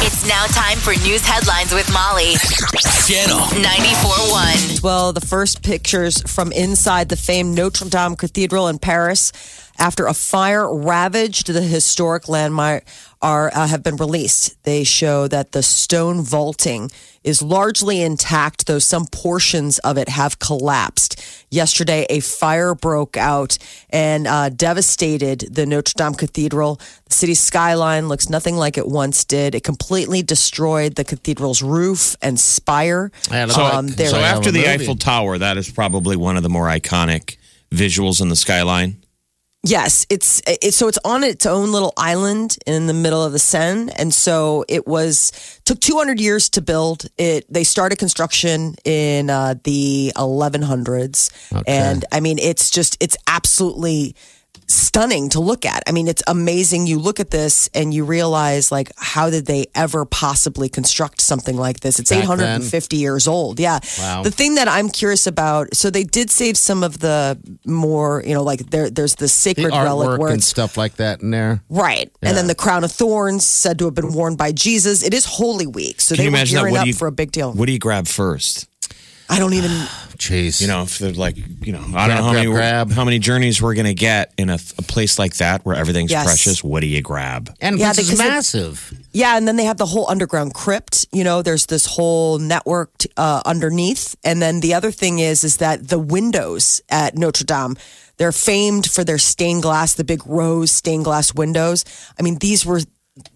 It's now time for news headlines with Molly. Channel 94.1. Well, the first pictures from inside the famed Notre Dame Cathedral in Paris after a fire ravaged the historic landmark are uh, have been released. They show that the stone vaulting is largely intact, though some portions of it have collapsed. Yesterday, a fire broke out and uh, devastated the Notre Dame Cathedral. The city's skyline looks nothing like it once did. It completely destroyed the cathedral's roof and spire. So, Um, so after the movie. Eiffel Tower, that is probably one of the more iconic visuals in the skyline. Yes, it's it, so it's on its own little island in the middle of the Seine, and so it was took 200 years to build. It they started construction in uh, the 1100s, and I mean it's just it's absolutely stunning to look at. I mean it's amazing. You look at this and you realize like how did they ever possibly construct something like this? It's Back 850 years old. Yeah. Wow. The thing that I'm curious about, so they did save some of the more, you know, like there there's the The sacred relic artwork and stuff like that in there. right, and then the crown of thorns said to have been worn by Jesus. It is Holy Week, so Can they you were imagine that? gearing What up you, for a big deal. What do you grab first? I don't even. Jeez. You know, if they're like, you know, I don't know how Grab, many grab, grab. how many journeys we're gonna get in a, a place like that where everything's Yes. precious. What do you grab? and Yeah, this is it- massive. Yeah, and then they have the whole underground crypt. You know, there's this whole network uh, underneath, and then the other thing is, is that the windows at Notre Dame. They're famed for their stained glass, the big rose stained glass windows. I mean, these were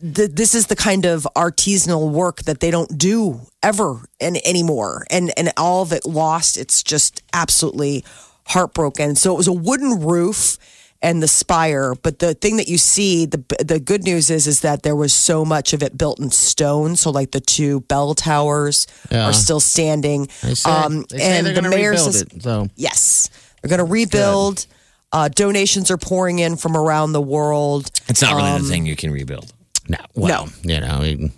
th- this is the kind of artisanal work that they don't do ever and anymore, and and all of it lost. It's just absolutely heartbroken. So it was a wooden roof and the spire, but the thing that you see, the the good news is is that there was so much of it built in stone. So like the two bell towers Yeah. are still standing. They say, Um, they say and they're the going to mayor rebuild says it. So yes, they're going to rebuild. Uh, donations are pouring in from around the world. It's not Um, really the thing you can rebuild. No, well, you know, you-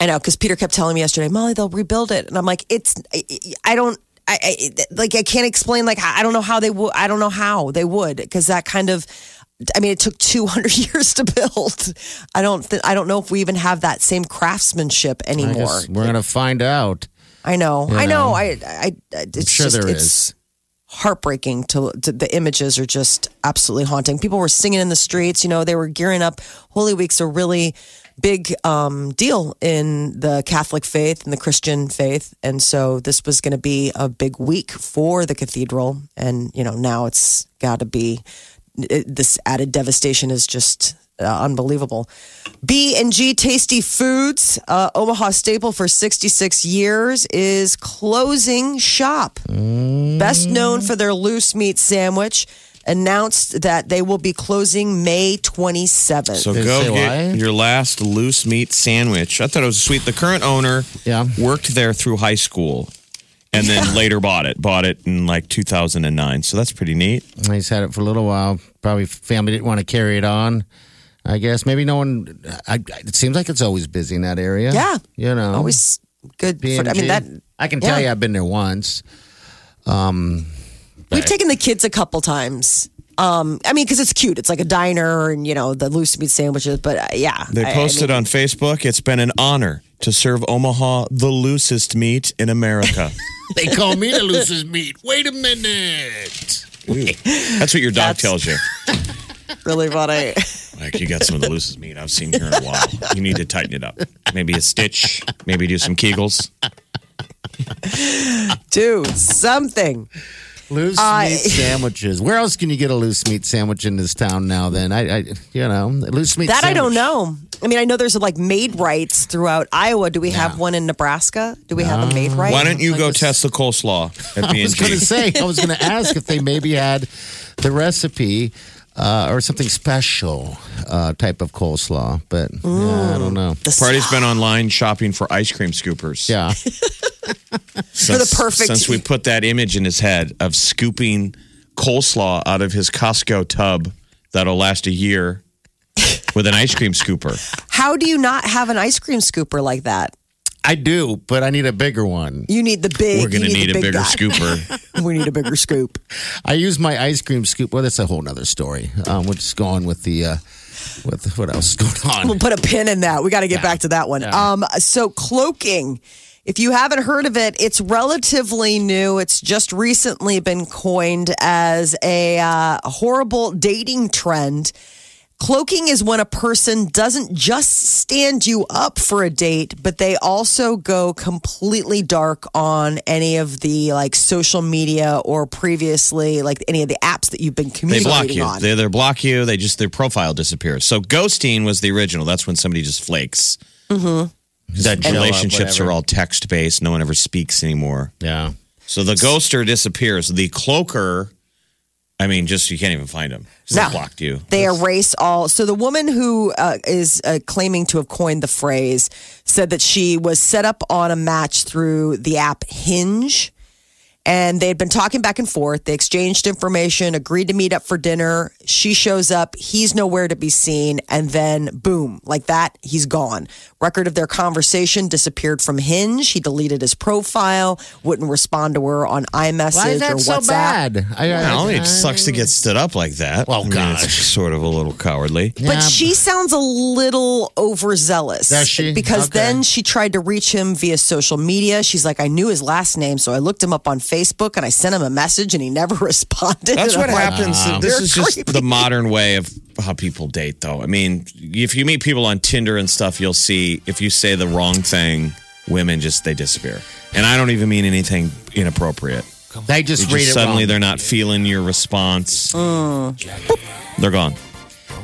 I know because Peter kept telling me yesterday, Molly, they'll rebuild it, and I'm like, it's. I, I don't. I, I like. I can't explain. Like, I don't know how they would. I don't know how they would because that kind of. I mean, it took 200 years to build. I don't. Th- I don't know if we even have that same craftsmanship anymore. we're going to find out. I know. I know. I. I. I it's sure just, there it's is. Heartbreaking to, to the images are just absolutely haunting. People were singing in the streets. You know, they were gearing up. Holy Week's a really big um, deal in the Catholic faith and the Christian faith, and so this was going to be a big week for the cathedral. And you know, now it's got to be it, this added devastation is just uh, unbelievable. B and G Tasty Foods, uh, Omaha staple for 66 years, is closing shop. Best known for their loose meat sandwich, announced that they will be closing May 27th. So Did go get why? your last loose meat sandwich. I thought it was sweet. The current owner Yeah. worked there through high school and then later bought it. Bought it in like 2009. So that's pretty neat. He's had it for a little while. Probably family didn't want to carry it on. I guess maybe no one. I, it seems like it's always busy in that area. Yeah. you know, Always good. For, I mean, that I can tell yeah. you, I've been there once. Um, we've taken the kids a couple times. Um, I mean, because it's cute. It's like a diner, and you know the loose meat sandwiches. But uh, yeah, They I- I posted mean, on Facebook. It's been an honor to serve Omaha the loosest meat in America. they call me the loosest meat. Wait a minute. That's what your dog That's- tells you. really funny. Like you got some of the loosest meat I've seen here in a while. You need to tighten it up. Maybe a stitch. Maybe do some Kegels. Do something. Loose I- meat sandwiches. Where else can you get a loose meat sandwich in this town now? Then I, I you know, loose meat. That I don't know. I mean, I know there's like Maid-Rites throughout Iowa. Do we have one in Nebraska? Do we have a Maid-Rite? Why don't you Like go this- test the coleslaw at I was going to say. I was going to ask if they maybe had the recipe uh, or something special uh, type of coleslaw, but yeah, I don't know. The Party's been online shopping for ice cream scoopers. Yeah, For the perfect- Since we put that image in his head of scooping coleslaw out of his Costco tub that'll last a year with an ice cream scooper. How do you not have an ice cream scooper like that? I do, but I need a bigger one. You need the big. We're going to you need a big bigger guy. scooper. we need a bigger scoop. I use my ice cream scoop. Well, that's a whole nother story. Um, we're just going with the uh, with what else is going on. We'll put a pin in that. We got to get back to that one. Um, so cloaking. If you haven't heard of it, it's relatively new. It's just recently been coined as a uh, horrible dating trend. Cloaking is when a person doesn't just stand you up for a date, but they also go completely dark on any of the like social media or previously like any of the apps that you've been They communicating block you. on. They either block you, they just, their profile disappears. So ghosting was the original. That's when somebody just flakes. Mm-hmm. That show up, Relationships whatever. are all text based. No one ever speaks anymore. yeah. So the ghoster disappears. The cloaker, I mean, just you can't even find them. They No. blocked you. They erase all. So the woman who uh, is uh, claiming to have coined the phrase said that she was set up on a match through the app Hinge. And they had been talking back and forth. They exchanged information, agreed to meet up for dinner. She shows up. He's nowhere to be seen. And then, boom, like that, he's gone. Record of their conversation disappeared from Hinge. He deleted his profile, wouldn't respond to her on iMessage Why is or that so WhatsApp. bad? I, I- Well, I- it sucks to get stood up like that. Well, I mean, gosh. it's sort of a little cowardly. But she sounds a little overzealous. Does she? Because Okay. then she tried to reach him via social media. She's like, I knew his last name, so I looked him up on Facebook and I sent him a message and he never responded. That's what like, happens. this You're is just creepy. the modern way of how people date, though. I mean, if you meet people on Tinder and stuff, you'll see if you say the wrong thing, women just they disappear. And I don't even mean anything inappropriate. They just You read just it suddenly wrong. they're not feeling your response. Mm. Boop, they're gone.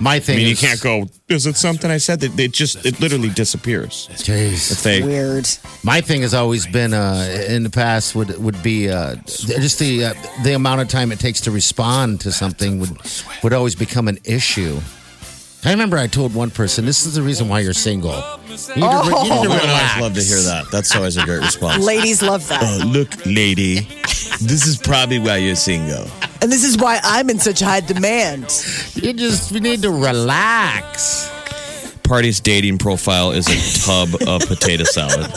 My thing. I thing mean, you can't go. Is it something I said? That it just it literally disappears. Jeez. If they Weird. My thing has always been uh, in the past would would be uh, just the uh, the amount of time it takes to respond to something would would always become an issue. I remember I told one person, "This is the reason why you're single. You need to, re- you need to Women always love to hear that. That's always a great response. Ladies love that. Uh, look, lady, this is probably why you're single. and this is why I'm in such high demand. You just you need to relax. Party's dating profile is a tub of potato salad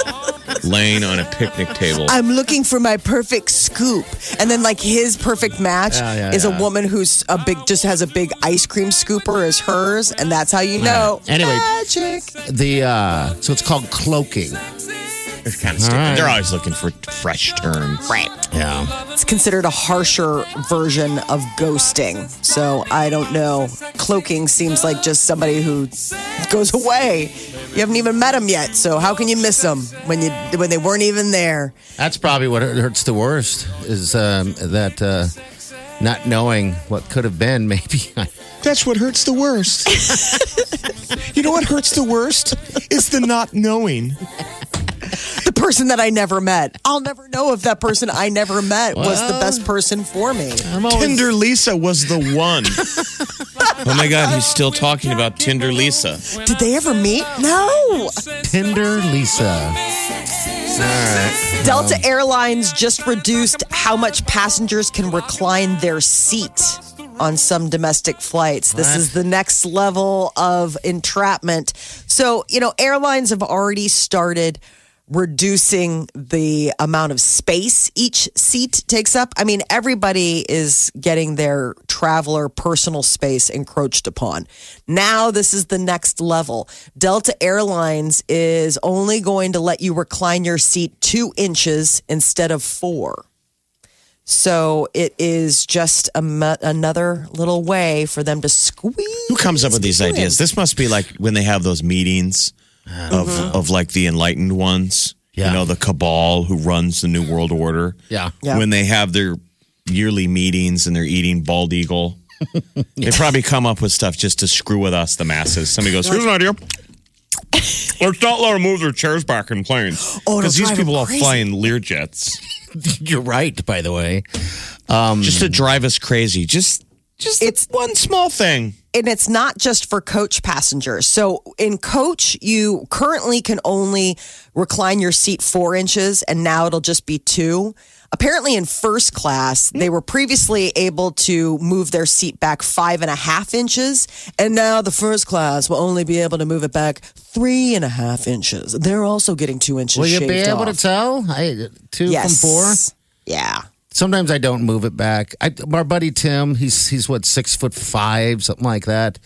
laying on a picnic table. I'm looking for my perfect scoop. And then like his perfect match Yeah, yeah, is yeah. a woman who's a big just has a big ice cream scooper as hers, and that's how you know. Anyway. Magic. The uh, so it's called cloaking. It's kind of stupid. right. They're always looking for fresh terms. Right. Yeah. It's considered a harsher version of ghosting. So I don't know. Cloaking seems like just somebody who goes away. You haven't even met them yet, so how can you miss them when you when they weren't even there? That's probably what hurts the worst is um, that uh, not knowing what could have been. Maybe That's what hurts the worst. you know what hurts the worst? Is the not knowing. The person that I never met. I'll never know if that person I never met was the best person for me. I'm always Tinder Lisa was the one. Oh my God, he's still talking about Tinder Lisa. Did they ever meet? No. Tinder Lisa. Delta Airlines just reduced how much passengers can recline their seat on some domestic flights. This What? is the next level of entrapment. So, you know, airlines have already started reducing the amount of space each seat takes up. I mean, everybody is getting their traveler personal space encroached upon. Now, this is the next level. Delta Airlines is only going to let you recline your seat two inches instead of four. So it is just a, another little way for them to squeeze. Who comes up with these in. ideas? This must be like when they have those meetings of of like the enlightened ones. Yeah. You know, the cabal who runs the new world order. Yeah. Yeah. When they have their yearly meetings and they're eating bald eagle. They probably come up with stuff just to screw with us, the masses. Somebody goes, "Here's an idea. Let's not let them move their chairs back in planes Oh, because these people are flying fly in Learjets You're right, by the way. Um, just to drive us crazy. Just Just It's- one small thing. and it's not just for coach passengers. So in coach, you currently can only recline your seat four inches, and now it'll just be two. Apparently, in first class, they were previously able to move their seat back five and a half inches, and now the first class will only be able to move it back three and a half inches. They're also getting two inches. Will you be able off. to tell? I, two Yes. from four. Yeah. Sometimes I don't move it back. I, our buddy Tim, he's he's what six foot five, something like that.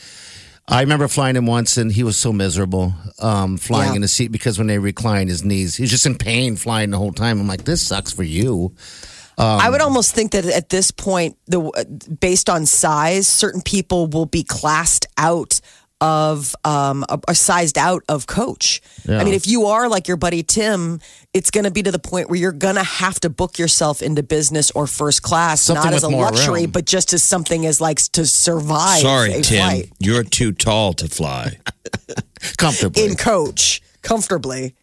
I remember flying him once, and he was so miserable um, flying Yeah. in the seat because when they recline his knees, he's just in pain flying the whole time. I'm like, this sucks for you. I would almost think that at this point, the based on size, certain people will be classed out of um are sized out of coach. I mean, if you are like your buddy Tim, it's going to be to the point where you're going to have to book yourself into business or first class, Something not as a luxury, room. but just as something as like to survive. Sorry, a Tim. flight You're too tall to fly. Comfortably. in coach comfortably.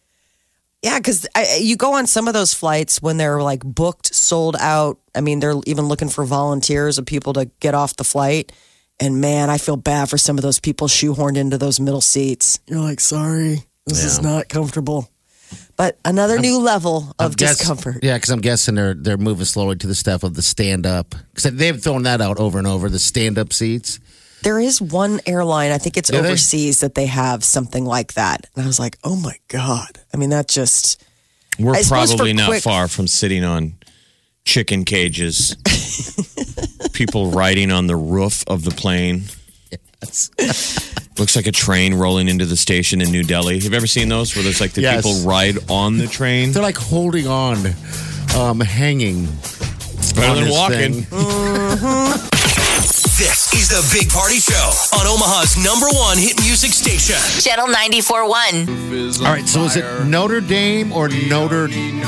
Yeah, because you go on some of those flights when they're like booked, sold out. I mean, they're even looking for volunteers of people to get off the flight. And man, I feel bad for some of those people shoehorned into those middle seats. You're like, sorry, this is not comfortable. But another new level of I'm guess- discomfort. Yeah, because I'm guessing they're they're moving slowly to the stuff of the stand up. Because they've thrown that out over and over. The stand up seats. There is one airline, I think it's Do they? overseas, that they have something like that. And I was like, oh my God. I mean, that just. We're I probably not quick- far from sitting on chicken cages. People riding on the roof of the plane. Yes. Looks like a train rolling into the station in New Delhi. Have you ever seen those where there's like the Yes. people ride on the train? They're like holding on, um, hanging. Better on than walking. Thing. This is the Big Party Show on Omaha's number one hit music station. Channel 94.1. All right, so is it Notre Dame or Notre Dame?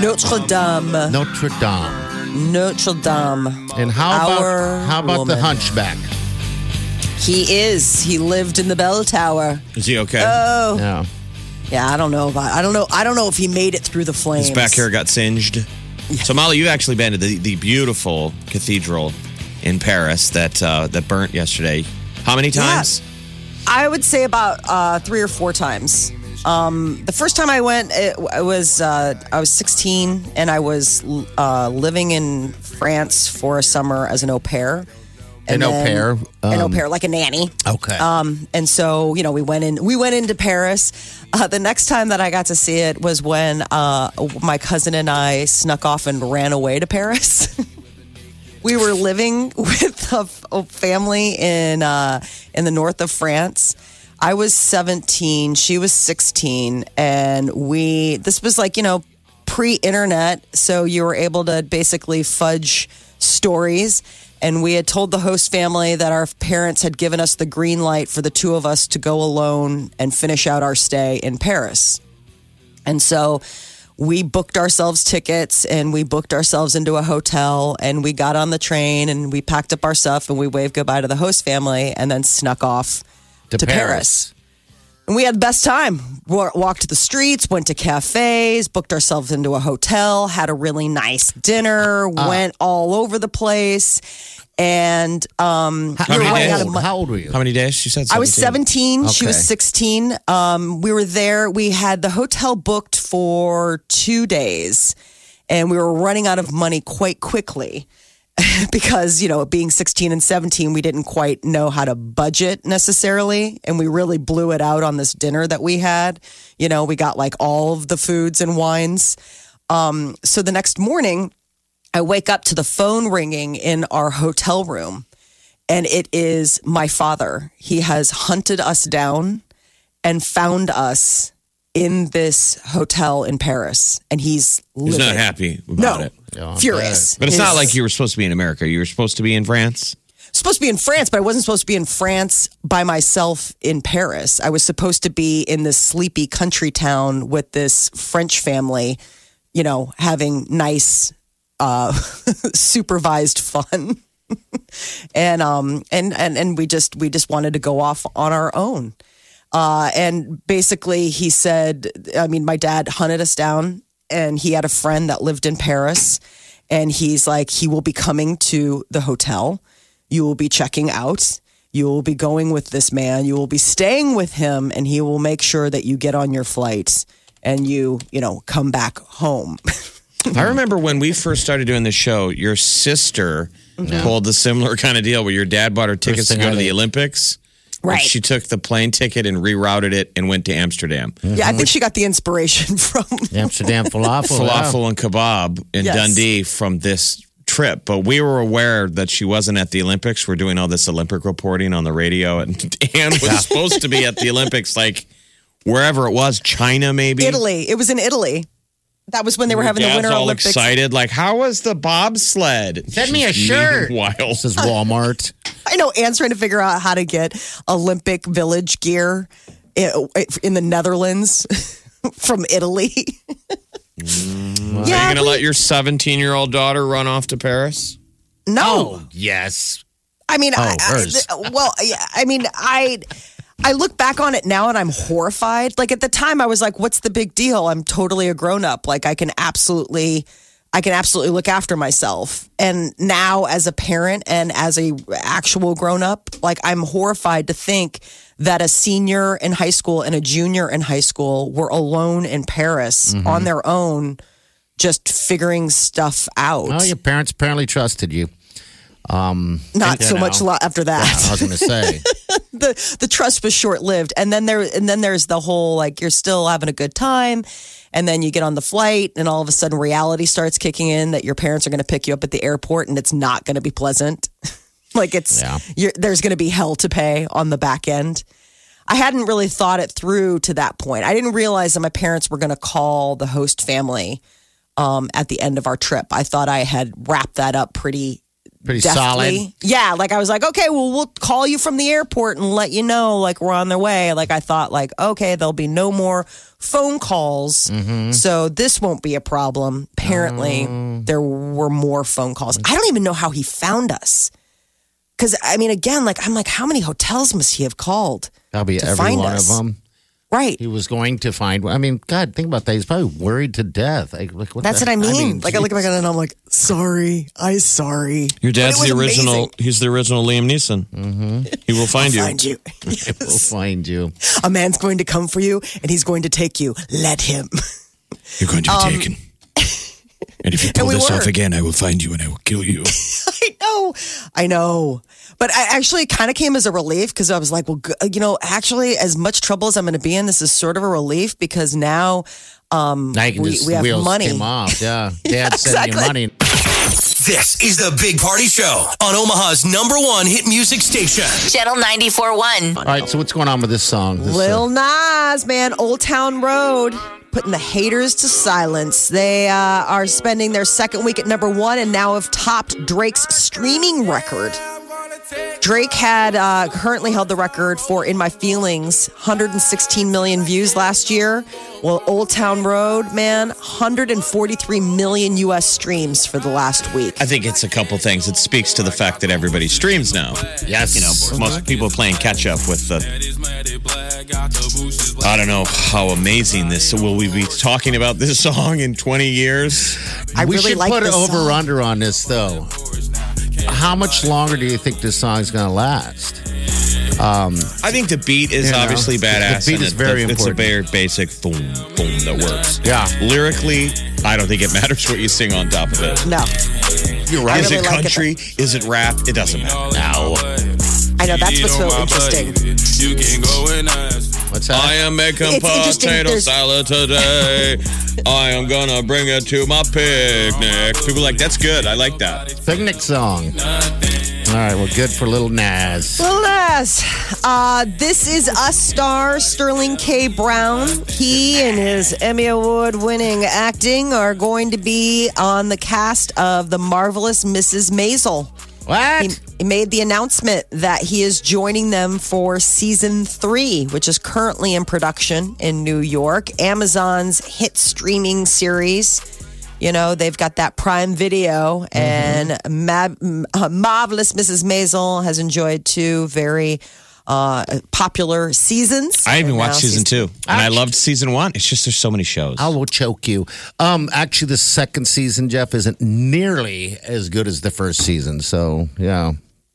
Notre Dame. Notre Dame. Notre Dame. And how Our about how about the. Hunchback? He is. He lived in the bell tower. Is he okay? Oh. Yeah. Yeah, I don't know about. I don't know. I don't know if he made it through the flames. His back hair got singed. So Molly, you've actually been to the, the beautiful cathedral in Paris that uh, that burnt yesterday. How many times? I would say about uh, three or four times. Um, the first time I went, it, I was uh, I was 16 and I was uh, living in France for a summer as an au pair. An au pair, an au um, pair, like a nanny. Okay. Um, and so, you know, we went in. We went into Paris. Uh, the next time that I got to see it was when uh, my cousin and I snuck off and ran away to Paris. we were living with a, a family in uh, in the north of France. I was 17, she was 16, and we. This was like you know pre-internet, so you were able to basically fudge stories. And we had told the host family that our parents had given us the green light for the two of us to go alone and finish out our stay in Paris. And so we booked ourselves tickets and we booked ourselves into a hotel and we got on the train and we packed up our stuff and we waved goodbye to the host family and then snuck off to, Paris. And we had the best time. Walked the streets, went to cafes, booked ourselves into a hotel, had a really nice dinner, uh. went all over the place. And um, How, we were many days? out of old, how old were you? How many days? She said. 17. I was 17. She was 16. Um, we were there. We had the hotel booked for two days, and we were running out of money quite quickly because, you know, being 16 and 17, we didn't quite know how to budget necessarily. And we really blew it out on this dinner that we had. You know, we got like all of the foods and wines. Um, so the next morning, I wake up to the phone ringing in our hotel room and it is my father. He has hunted us down and found us in this hotel in Paris, and he's He's not happy about No, it. Yeah, furious. But it's not like you were supposed to be in America. You were supposed to be in France. supposed to be in France, but I wasn't supposed to be in France by myself in Paris. I was supposed to be in this sleepy country town with this French family, you know, having nice, uh, supervised fun. and um and and and we just we just wanted to go off on our own. Uh, and basically, he said, I mean, my dad hunted us down, and he had a friend that lived in Paris, and he's like, he will be coming to the hotel. You will be checking out. You will be going with this man. You will be staying with him, and he will make sure that you get on your flight and you, you know, come back home. I remember when we first started doing the show, your sister mm-hmm. pulled the similar kind of deal where your dad bought her tickets to go to the. Olympics. Right. She took the plane ticket and rerouted it and went to Amsterdam. yeah, I think mm-hmm. she got the inspiration from. Amsterdam falafel. yeah. Falafel and kebab in Yes. Dundee from this trip. But we were aware that she wasn't at the Olympics. We're doing all this Olympic reporting on the radio. And Anne was supposed to be at the Olympics, like wherever it was, China maybe. Italy. It was in Italy. That was when they were Your having the Winter all Olympics. excited, like, how was the bobsled? Send me a shirt. Meanwhile, This is Walmart. I know Anne's trying to figure out how to get Olympic village gear in the Netherlands from Italy. Mm. Are yeah, you going to let your 17 year old daughter run off to Paris? no. Oh, yes. I mean, I, oh, I- hers. th- well, yeah, I mean, I. I look back on it now and I'm horrified. Like at the time, I was like, "What's the big deal? I'm totally a grown up. Like I can absolutely, I can absolutely look after myself." And now, as a parent and as a actual grown up, like I'm horrified to think that a senior in high school and a junior in high school were alone in Paris Mm-hmm. on their own, just figuring stuff out. Well, your parents apparently trusted you. Not you so much lo- after that. I was going to say. the the trust was short lived, and then there and then there's the whole like you're still having a good time, and then you get on the flight, and all of a sudden reality starts kicking in that your parents are going to pick you up at the airport, and it's not going to be pleasant. like it's Yeah. you're, there's going to be hell to pay on the back end. I hadn't really thought it through to that point. I didn't realize that my parents were going to call the host family um, at the end of our trip. I thought I had wrapped that up pretty Pretty deftly. solid. Yeah, like I was like, okay, well, we'll call you from the airport and let you know, like we're on their way. Like I thought, like okay, there'll be no more phone calls, Mm-hmm. so this won't be a problem. Apparently, Oh. there were more phone calls. I don't even know how he found us. Because I mean, again, like I'm like, how many hotels must he have called? That'll be every one us. of them. Right. He was going to find. I mean, God, think about that. He's probably worried to death. Like, like, what That's the- what I mean. like I look geez. back at it and I'm like, sorry, I sorry. Your dad's But it the was original. amazing. He's the original Liam Neeson. Mm-hmm. He will find you. Find you. We'll find you. A man's going to come for you and he's going to take you. Let him. You're going to be taken. And if you pull we this were. off again, I will find you and I will kill you. I know, I know. But I actually kind of came as a relief because I was like, well, you know, actually, as much trouble as I'm going to be in, this is sort of a relief because now um, Now we, just, we have money. came off. Yeah. Dad sending you exactly. money. This is the Big Party Show on Omaha's number one hit music station. Channel 94.1. All right. So what's going on with this song? This, uh, Lil Nas, man, Old Town Road, putting the haters to silence. They uh, are spending their second week at number one and now have topped Drake's streaming record. Drake had uh, currently held the record for In My Feelings, 116 million views last year. Well, Old Town Road, man, 143 million US streams for the last week. I think it's a couple things. It speaks to the fact that everybody streams now. yes. You know, most people playing catch up with the. I don't know how amazing this. Will we be talking about this song in 20 years? I we really should like put an over song. under on this though. How much longer do you think this song's going to last? Um, I think the beat is You know, obviously badass. the beat is it- very It's a very basic boom, boom that works. Yeah. Lyrically, I don't think it matters what you sing on top of it. No, You're right. Is really it like it. country? Is it rap? It doesn't matter. No. I know that's what's so interesting. You can go and ask. What's that? I am making It's potato salad today. I am gonna bring it to my picnic. People are like, that's good. I like that. Picnic song. All right. Well, good for little Nas. Well, Les, uh, this is us star Sterling K. Brown. He and his Emmy Award winning acting are going to be on the cast of The Marvelous Mrs. Maisel. What? He, he made the announcement that he is joining them for season three, which is currently in production in New York. Amazon's hit streaming series. You know, they've got that Prime Video, and Ma- uh, Marvelous Mrs. Maisel has enjoyed two very uh, popular seasons. I even watched season two, and I loved season one. It's just there's so many shows. I will choke you. Um, actually, the second season, Jeff, isn't nearly as good as the first season. So, yeah.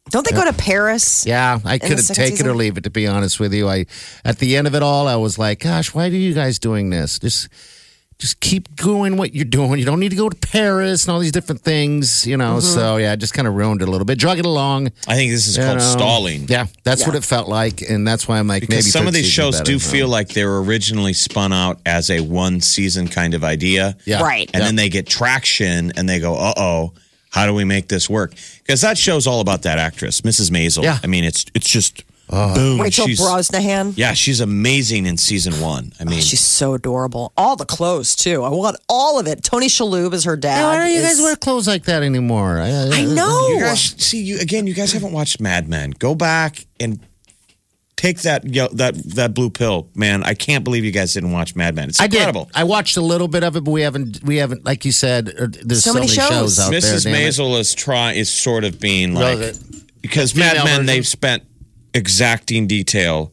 Don't they go to Paris? Yeah, I could second take it or leave it. To be honest with you, I at the end of it all, I was like, "Gosh, why are you guys doing this? Just, just keep doing what you're doing. You don't need to go to Paris and all these different things, you know." Mm-hmm. So yeah, it just kind of ruined it a little bit, drug it along. I think this is you called know. stalling. Yeah, that's what it felt like, and that's why I'm like, Because maybe some of these shows better. do feel like they were originally spun out as a one season kind of idea. Yeah. Right. And then they get traction and they go, uh oh, how do we make this work? Because that show's all about that actress, Mrs. Maisel. Yeah. I mean, it's it's just oh. boom. Rachel she's, Brosnahan. Yeah, she's amazing in season one. I oh, mean, She's so adorable. All the clothes too. I want all of it. Tony Shalhoub is her dad. Why don't you is- guys wear clothes like that anymore? I, I know. you guys see you again. You guys haven't watched Mad Men. Go back and take that yo- that that blue pill, man. I can't believe you guys didn't watch Mad Men. It's I did. incredible. I watched a little bit of it, but we haven't. We haven't, like you said, uh, there's so, So many shows. out Mrs. there. damn it. Maisel is try is sort of being like Well, because female Mad Men version? they've spent exacting detail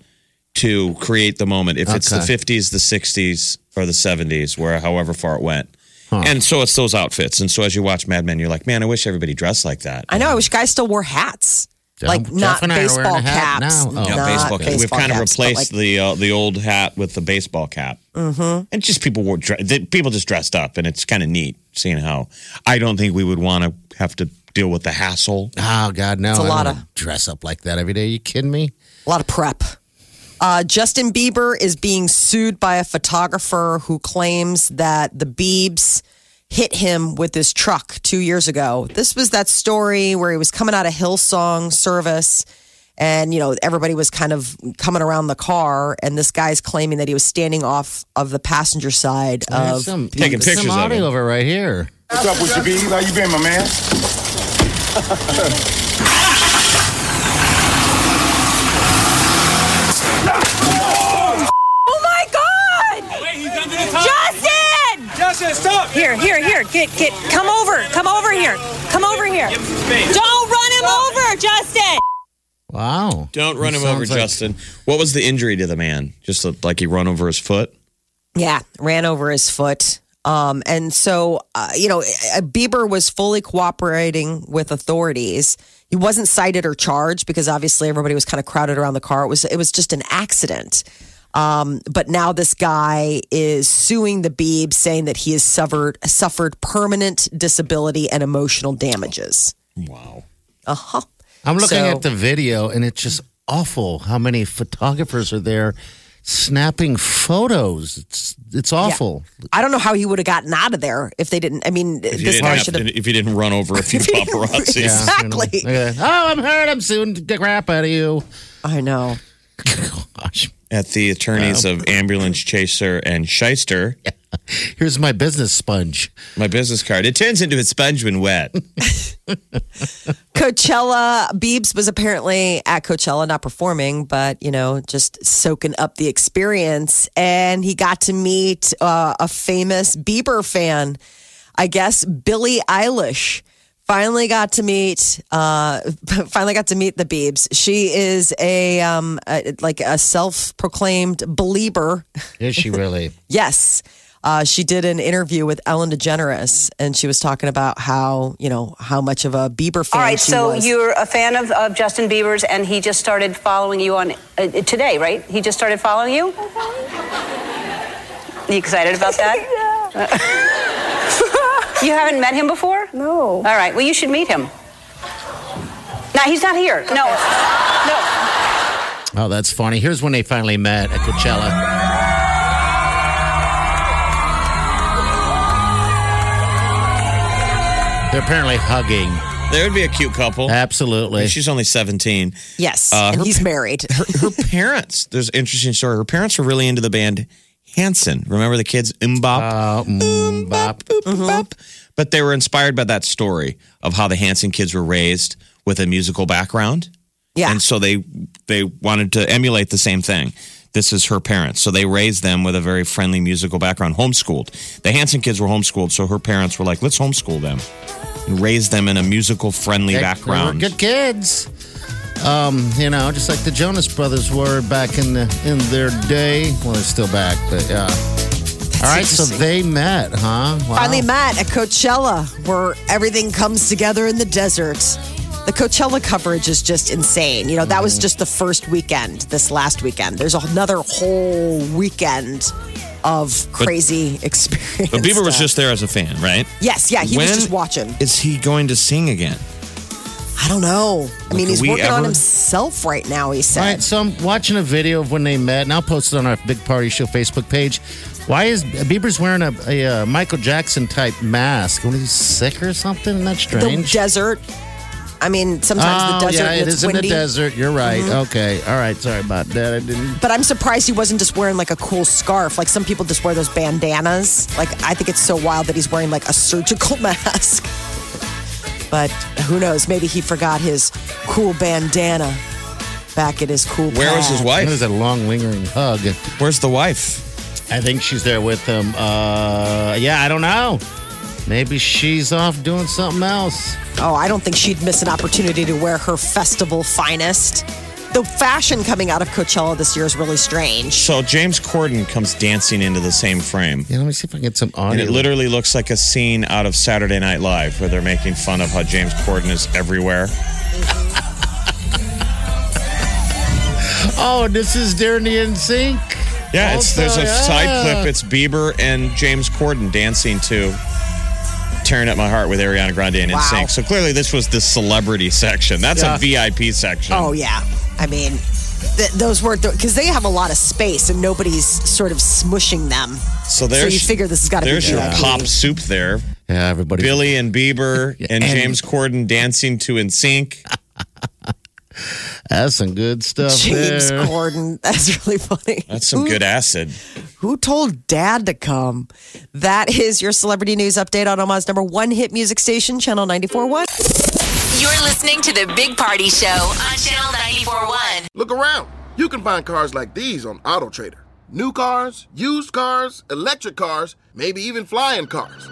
to create the moment. If it's the 50s, the 60s, or the 70s, where however far it went. And so it's those outfits. And so as you watch Mad Men, you're like, man, I wish everybody dressed like that. I know. I wish guys still wore hats. Yeah, like Jeff not and I are baseball caps. now. Oh. Yeah, baseball cap. We've kind of caps, but, replaced like, the uh, the old hat with the baseball cap, mm-hmm. and just people wore dre- people just dressed up, and it's kind of neat seeing how. I don't think we would want to have to deal with the hassle. Oh God, no! It's a I lot don't of- dress up like that every day. Are you kidding me? A lot of prep. Uh, Justin Bieber is being sued by a photographer who claims that the Biebs hit him with his truck two years ago. This was that story where he was coming out of Hillsong service. And, you know, everybody was kind of coming around the car, and this guy's claiming that he was standing off of the passenger side There's of. some, Taking some pictures of audio him. of it right here. What's up with you, B? How you been, my man? Oh my God! Wait, he's under the top. Justin! Justin, stop. Here, here, here. Get, get. Come over. Come over here. Come over here. Give him some space. Don't run him over, Justin. Wow! Don't run It him over, sounds like- Justin. What was the injury to the man? Just like he run over his foot. Yeah, ran over his foot. Um, and so, uh, you know, uh, Bieber was fully cooperating with authorities. He wasn't cited or charged because obviously everybody was kind of crowded around the car. It was it was just an accident. Um, but now this guy is suing the Biebs, saying that he has suffered suffered permanent disability and emotional damages. Wow. Uh huh. I'm looking So- at the video, and it's just awful. How many photographers are there snapping photos? It's it's awful. I don't know how he would have gotten out of there if they didn't. I mean, If this didn't guy should have. if you didn't run over a few paparazzi. Yeah, you know. Exactly. Look. Oh, I'm hurt. I'm suing the crap out of you. I know. Gosh. At the attorneys of ambulance chaser and shyster, Here's my business sponge. my business card. It turns into a sponge when wet. Coachella, Biebs was apparently at Coachella, not performing, but you know, just soaking up the experience. And he got to meet uh, a famous Bieber fan, I guess, Billie Eilish. Finally got to meet, uh, finally got to meet the Biebs. She is a, um, a like a self-proclaimed believer. Is she really? Yes. Uh, she did an interview with Ellen DeGeneres, and she was talking about how you know how much of a Bieber fan All right, she so was. you're a fan of, of Justin Bieber's, and he just started following you on uh, today, right? He just started following you. You excited about that? You haven't met him before? No. All right. Well, you should meet him. No, he's not here. No. No. Oh, that's funny. Here's when they finally met at Coachella. They're apparently hugging. There would be a cute couple. Absolutely. She's only 17. yes, Uh, and her he's married. Her, her parents, there's an interesting story. Her parents were really into the band Hanson. Remember the kids? MMMBop? Uh, mm, bop. Bop. But they were inspired by that story of how the Hanson kids were raised with a musical background. Yeah. And so they they wanted to emulate the same thing. This is her parents. So they raised them with a very friendly musical background, homeschooled. The Hanson kids were homeschooled, so her parents were like, let's homeschool them and raise them in a musical friendly They- background. They were good kids. Um, you know, just like the Jonas Brothers were back in the in their day. Well, they're still back, but yeah. All right, so they met, huh? Wow. Finally met at Coachella, where everything comes together in the desert. the Coachella coverage is just insane. You know, that was just the first weekend, this last weekend. There's another whole weekend of crazy experience. But Bieber was just there as a fan, right? Yes, yeah, he When was just watching. Is he going to sing again? I don't know. I mean, he's working on himself right now, he said. right, so I'm watching a video of when they met, and I'll post it on our Big Party Show Facebook page. Why is Bieber's wearing a, a, uh Michael Jackson type mask? When he's sick or something? Isn't that the desert. I mean, sometimes oh, the desert yeah, it is is in the desert. You're right. Okay, all right. Sorry about that. I didn't. But I'm surprised he wasn't just wearing like a cool scarf. Like some people just wear those bandanas. Like I think it's so wild that he's wearing like a surgical mask. But who knows? Maybe he forgot his cool bandana back at his cool. Where was his wife? It was a long, lingering hug. Where's the wife? I think she's there with him. Uh, yeah, I don't know. Maybe she's off doing something else. Oh, I don't think she'd miss an opportunity to wear her festival finest. The fashion coming out of Coachella this year is really strange. So James Corden comes dancing into the same frame. Yeah, let me see if I can get some audio. And it literally looks like a scene out of Saturday Night Live where they're making fun of how James Corden is everywhere. Oh, this is during the NSYNC. Yeah, it's Also, there's a yeah. side clip. It's Bieber and James Corden dancing to "Tearing Up My Heart" with Ariana Grande and Wow. NSYNC. So clearly, this was the celebrity section. That's a VIP section. Oh yeah, I mean, th- those weren't because they have a lot of space and nobody's sort of smushing them. so there's you figure this has gotta be there's your VIP. pop soup there. Yeah, everybody. Billie and Bieber and, and- James Corden dancing to NSYNC. That's some good stuff James there. Corden, that's really funny. That's some Who- good acid. Who told Dad to come? That is your celebrity news update on Omaha's number one hit music station, Channel 94.1. You're listening to the Big Party Show on Channel 94.1. Look around. You can find cars like these on AutoTrader. New cars, used cars, electric cars, maybe even flying cars.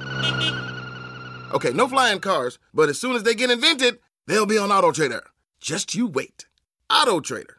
Okay, no flying cars, but as soon as they get invented, they'll be on AutoTrader. Just you wait. AutoTrader.